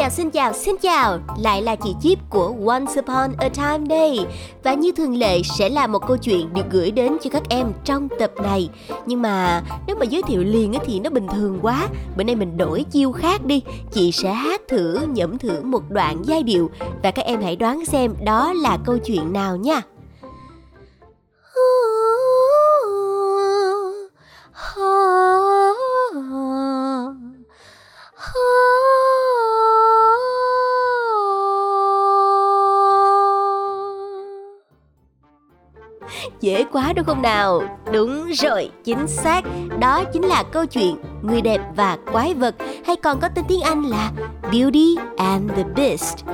chào, xin chào, xin chào. Lại là chị Chip của Once Upon a Time đây. Và như thường lệ sẽ là một câu chuyện được gửi đến cho các em trong tập này. Nhưng mà nếu mà giới thiệu liền thì nó bình thường quá. Bữa nay mình đổi chiêu khác đi. Chị sẽ hát thử, nhẩm thử một đoạn giai điệu. Và các em hãy đoán xem đó là câu chuyện nào nha. Dễ quá đúng không nào? Đúng rồi, chính xác. Đó chính là câu chuyện Người đẹp và quái vật hay còn có tên tiếng Anh là Beauty and the Beast.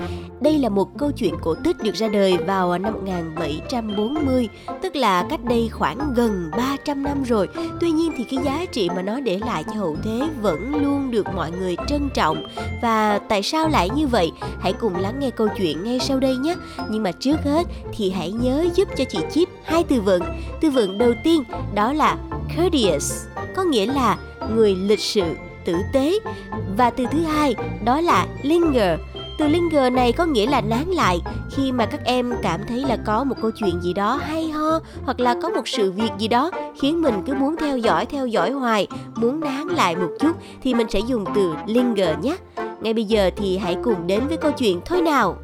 Đây là một câu chuyện cổ tích được ra đời vào năm 1740, tức là cách đây khoảng gần 300 năm rồi. Tuy nhiên thì cái giá trị mà nó để lại cho hậu thế vẫn luôn được mọi người trân trọng. Và tại sao lại như vậy? Hãy cùng lắng nghe câu chuyện ngay sau đây nhé. Nhưng mà trước hết thì hãy nhớ giúp cho chị Chip hai từ vựng. Từ vựng đầu tiên đó là courteous, có nghĩa là người lịch sự, tử tế. Và từ thứ hai đó là linger, từ linger này có nghĩa là nán lại khi mà các em cảm thấy là có một câu chuyện gì đó hay ho hoặc là có một sự việc gì đó khiến mình cứ muốn theo dõi theo dõi hoài, muốn nán lại một chút thì mình sẽ dùng từ linger nhé. Ngay bây giờ thì hãy cùng đến với câu chuyện thôi nào.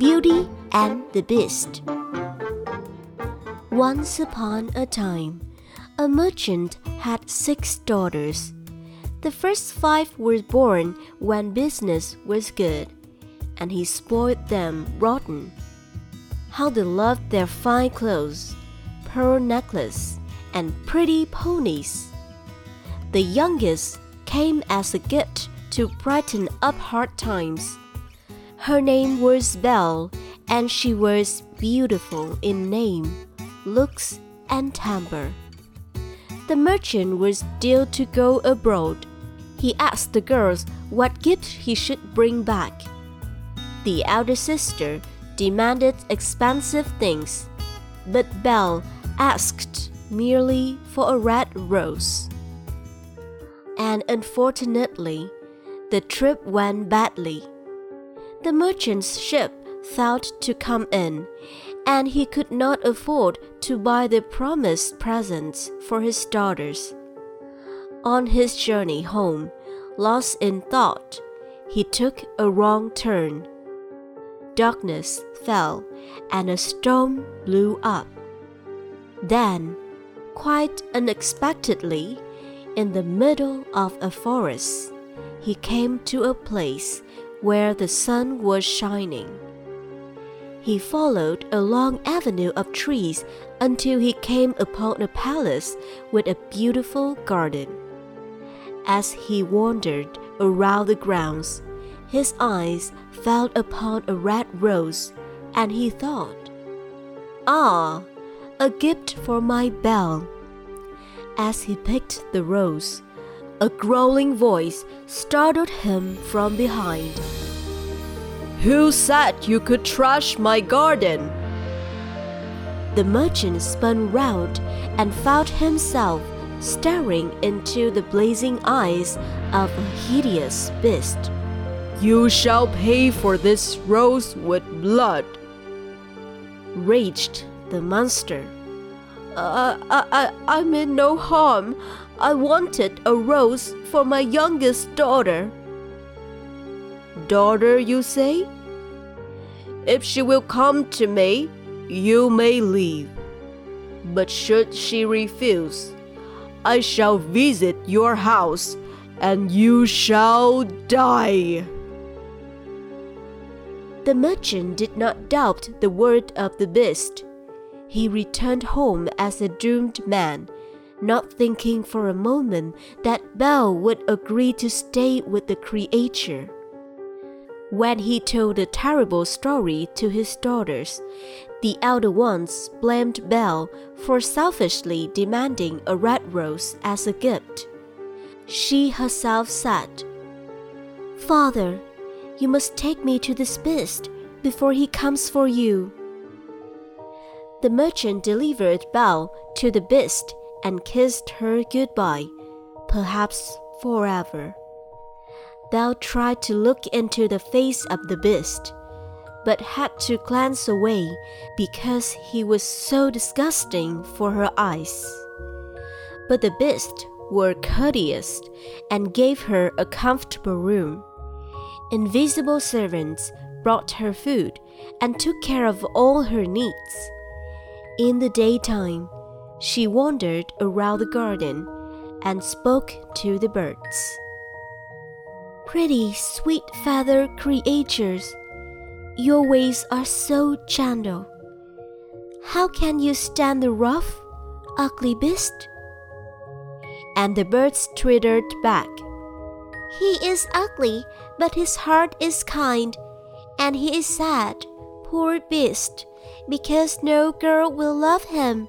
Beauty and the Beast. Once upon a time, a merchant had six daughters. The first five were born when business was good. and he spoiled them rotten. How they loved their fine clothes, pearl necklace, and pretty ponies. The youngest came as a gift to brighten up hard times. Her name was Belle, and she was beautiful in name, looks, and temper. The merchant was due to go abroad. He asked the girls what gift he should bring back. The elder sister demanded expensive things, but Belle asked merely for a red rose. And unfortunately, the trip went badly. The merchant's ship failed to come in, and he could not afford to buy the promised presents for his daughters. On his journey home, lost in thought, he took a wrong turn darkness fell and a storm blew up. Then, quite unexpectedly, in the middle of a forest, he came to a place where the sun was shining. He followed a long avenue of trees until he came upon a palace with a beautiful garden. As he wandered around the grounds, his eyes fell upon a red rose, and he thought, Ah, a gift for my Belle. As he picked the rose, a growling voice startled him from behind. Who said you could trash my garden? The merchant spun round and found himself staring into the blazing eyes of a hideous beast. You shall pay for this rose with blood. Raged the monster. I, I, I meant no harm. I wanted a rose for my youngest daughter. Daughter, you say? If she will come to me, you may leave. But should she refuse, I shall visit your house and you shall die. The merchant did not doubt the word of the beast. He returned home as a doomed man, not thinking for a moment that Belle would agree to stay with the creature. When he told the terrible story to his daughters, the elder ones blamed Belle for selfishly demanding a red rose as a gift. She herself said, Father, you must take me to this beast before he comes for you. The merchant delivered Belle to the beast and kissed her goodbye, perhaps forever. Belle tried to look into the face of the beast, but had to glance away because he was so disgusting for her eyes. But the beast were courteous and gave her a comfortable room. Invisible servants brought her food and took care of all her needs. In the daytime, she wandered around the garden and spoke to the birds. Pretty, sweet feathered creatures, your ways are so gentle. How can you stand the rough, ugly beast? And the birds twittered back. He is ugly, but his heart is kind, and he is sad, poor beast, because no girl will love him.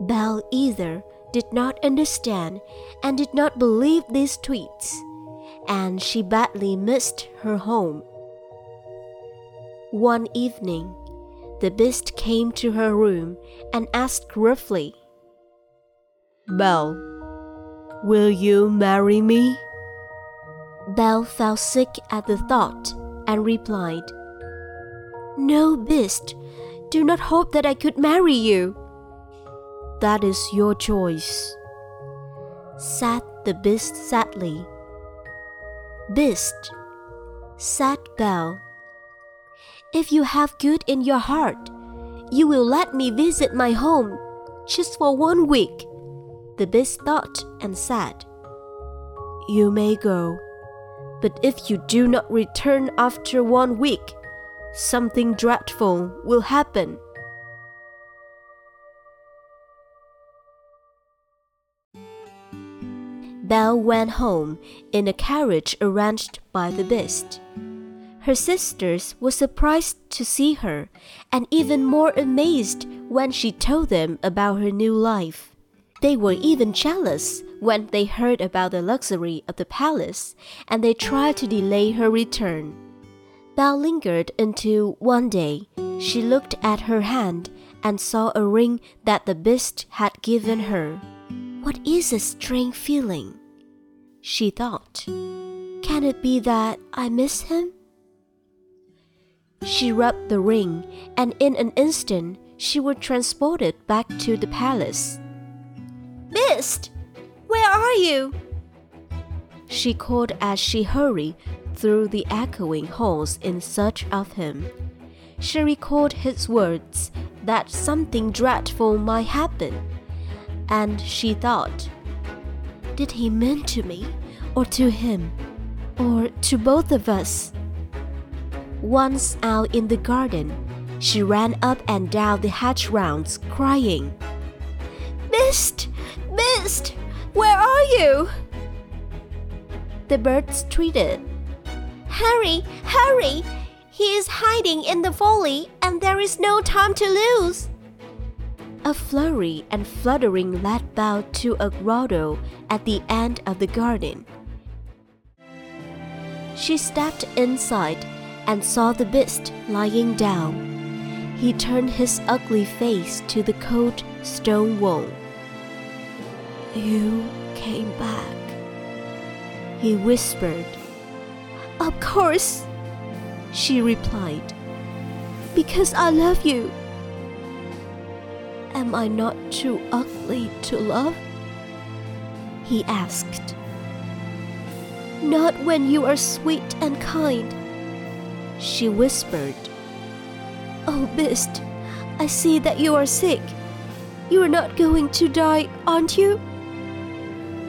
Belle either did not understand and did not believe these tweets, and she badly missed her home. One evening, the beast came to her room and asked roughly, Belle, will you marry me? Belle fell sick at the thought and replied, No, beast, do not hope that I could marry you. That is your choice, said the beast sadly. Beast, said Belle, if you have good in your heart, you will let me visit my home just for one week. The beast thought and said, You may go, but if you do not return after one week, something dreadful will happen. Belle went home in a carriage arranged by the beast. Her sisters were surprised to see her and even more amazed when she told them about her new life. They were even jealous when they heard about the luxury of the palace and they tried to delay her return. Belle lingered until one day she looked at her hand and saw a ring that the beast had given her. What is a strange feeling? She thought. Can it be that I miss him? She rubbed the ring, and in an instant she was transported back to the palace. Beast, where are you? She called as she hurried through the echoing halls in search of him. She recalled his words that something dreadful might happen, and she thought, Did he mean to me, or to him, or to both of us? Once out in the garden, she ran up and down the hedge rounds, crying, Mist! Mist! Where are you? The birds tweeted, Hurry! Hurry! He is hiding in the folly, and there is no time to lose. A flurry and fluttering led Belle to a grotto at the end of the garden. She stepped inside and saw the beast lying down. He turned his ugly face to the cold stone wall. You came back, he whispered. Of course, she replied, because I love you. Am I not too ugly to love? He asked. Not when you are sweet and kind she whispered. Oh, Beast, I see that you are sick. You are not going to die, aren't you?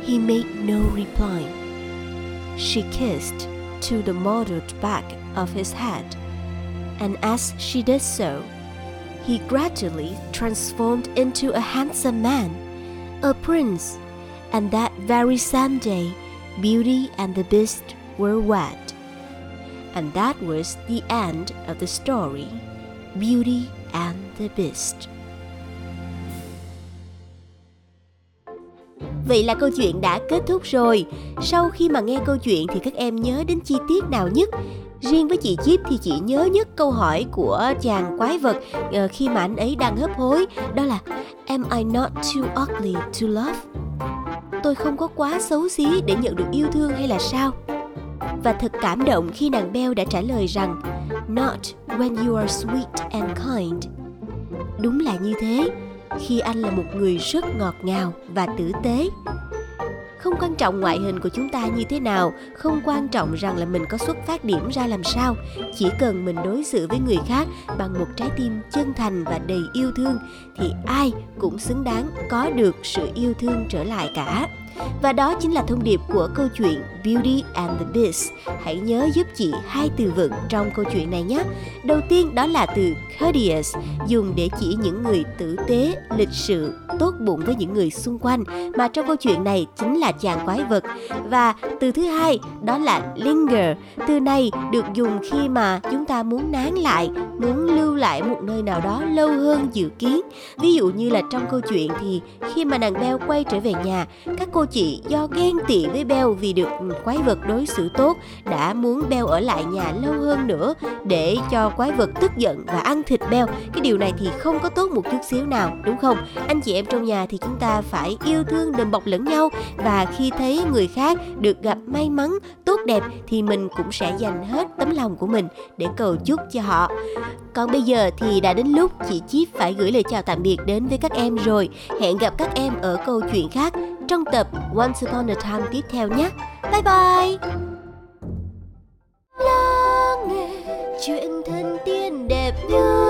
He made no reply. She kissed to the mottled back of his head, and as she did so, he gradually transformed into a handsome man, a prince, and that very same day, Beauty and the Beast were wed. And that was the end of the story Beauty and the Beast. Vậy là câu chuyện đã kết thúc rồi. Sau khi mà nghe câu chuyện thì các em nhớ đến chi tiết nào nhất? Riêng với chị Chip thì chị nhớ nhất câu hỏi của chàng quái vật ờ, khi mà anh ấy đang hấp hối đó là Am I not too ugly to love? Tôi không có quá xấu xí để nhận được yêu thương hay là sao? Và thật cảm động khi nàng Bell đã trả lời rằng Not when you are sweet and kind. Đúng là như thế, khi anh là một người rất ngọt ngào và tử tế không quan trọng ngoại hình của chúng ta như thế nào, không quan trọng rằng là mình có xuất phát điểm ra làm sao. Chỉ cần mình đối xử với người khác bằng một trái tim chân thành và đầy yêu thương, thì ai cũng xứng đáng có được sự yêu thương trở lại cả và đó chính là thông điệp của câu chuyện Beauty and the Beast. Hãy nhớ giúp chị hai từ vựng trong câu chuyện này nhé. Đầu tiên đó là từ courteous, dùng để chỉ những người tử tế, lịch sự, tốt bụng với những người xung quanh, mà trong câu chuyện này chính là chàng quái vật. Và từ thứ hai đó là linger. Từ này được dùng khi mà chúng ta muốn nán lại, muốn lưu lại một nơi nào đó lâu hơn dự kiến. Ví dụ như là trong câu chuyện thì khi mà nàng Belle quay trở về nhà, các cô chị do ghen tị với beo vì được quái vật đối xử tốt đã muốn beo ở lại nhà lâu hơn nữa để cho quái vật tức giận và ăn thịt beo Cái điều này thì không có tốt một chút xíu nào, đúng không? Anh chị em trong nhà thì chúng ta phải yêu thương đùm bọc lẫn nhau và khi thấy người khác được gặp may mắn, tốt đẹp thì mình cũng sẽ dành hết tấm lòng của mình để cầu chúc cho họ. Còn bây giờ thì đã đến lúc chị Chip phải gửi lời chào tạm biệt đến với các em rồi. Hẹn gặp các em ở câu chuyện khác trong tập Once Upon a Time tiếp theo nhé. Bye bye! Lắng nghe chuyện thân tiên đẹp như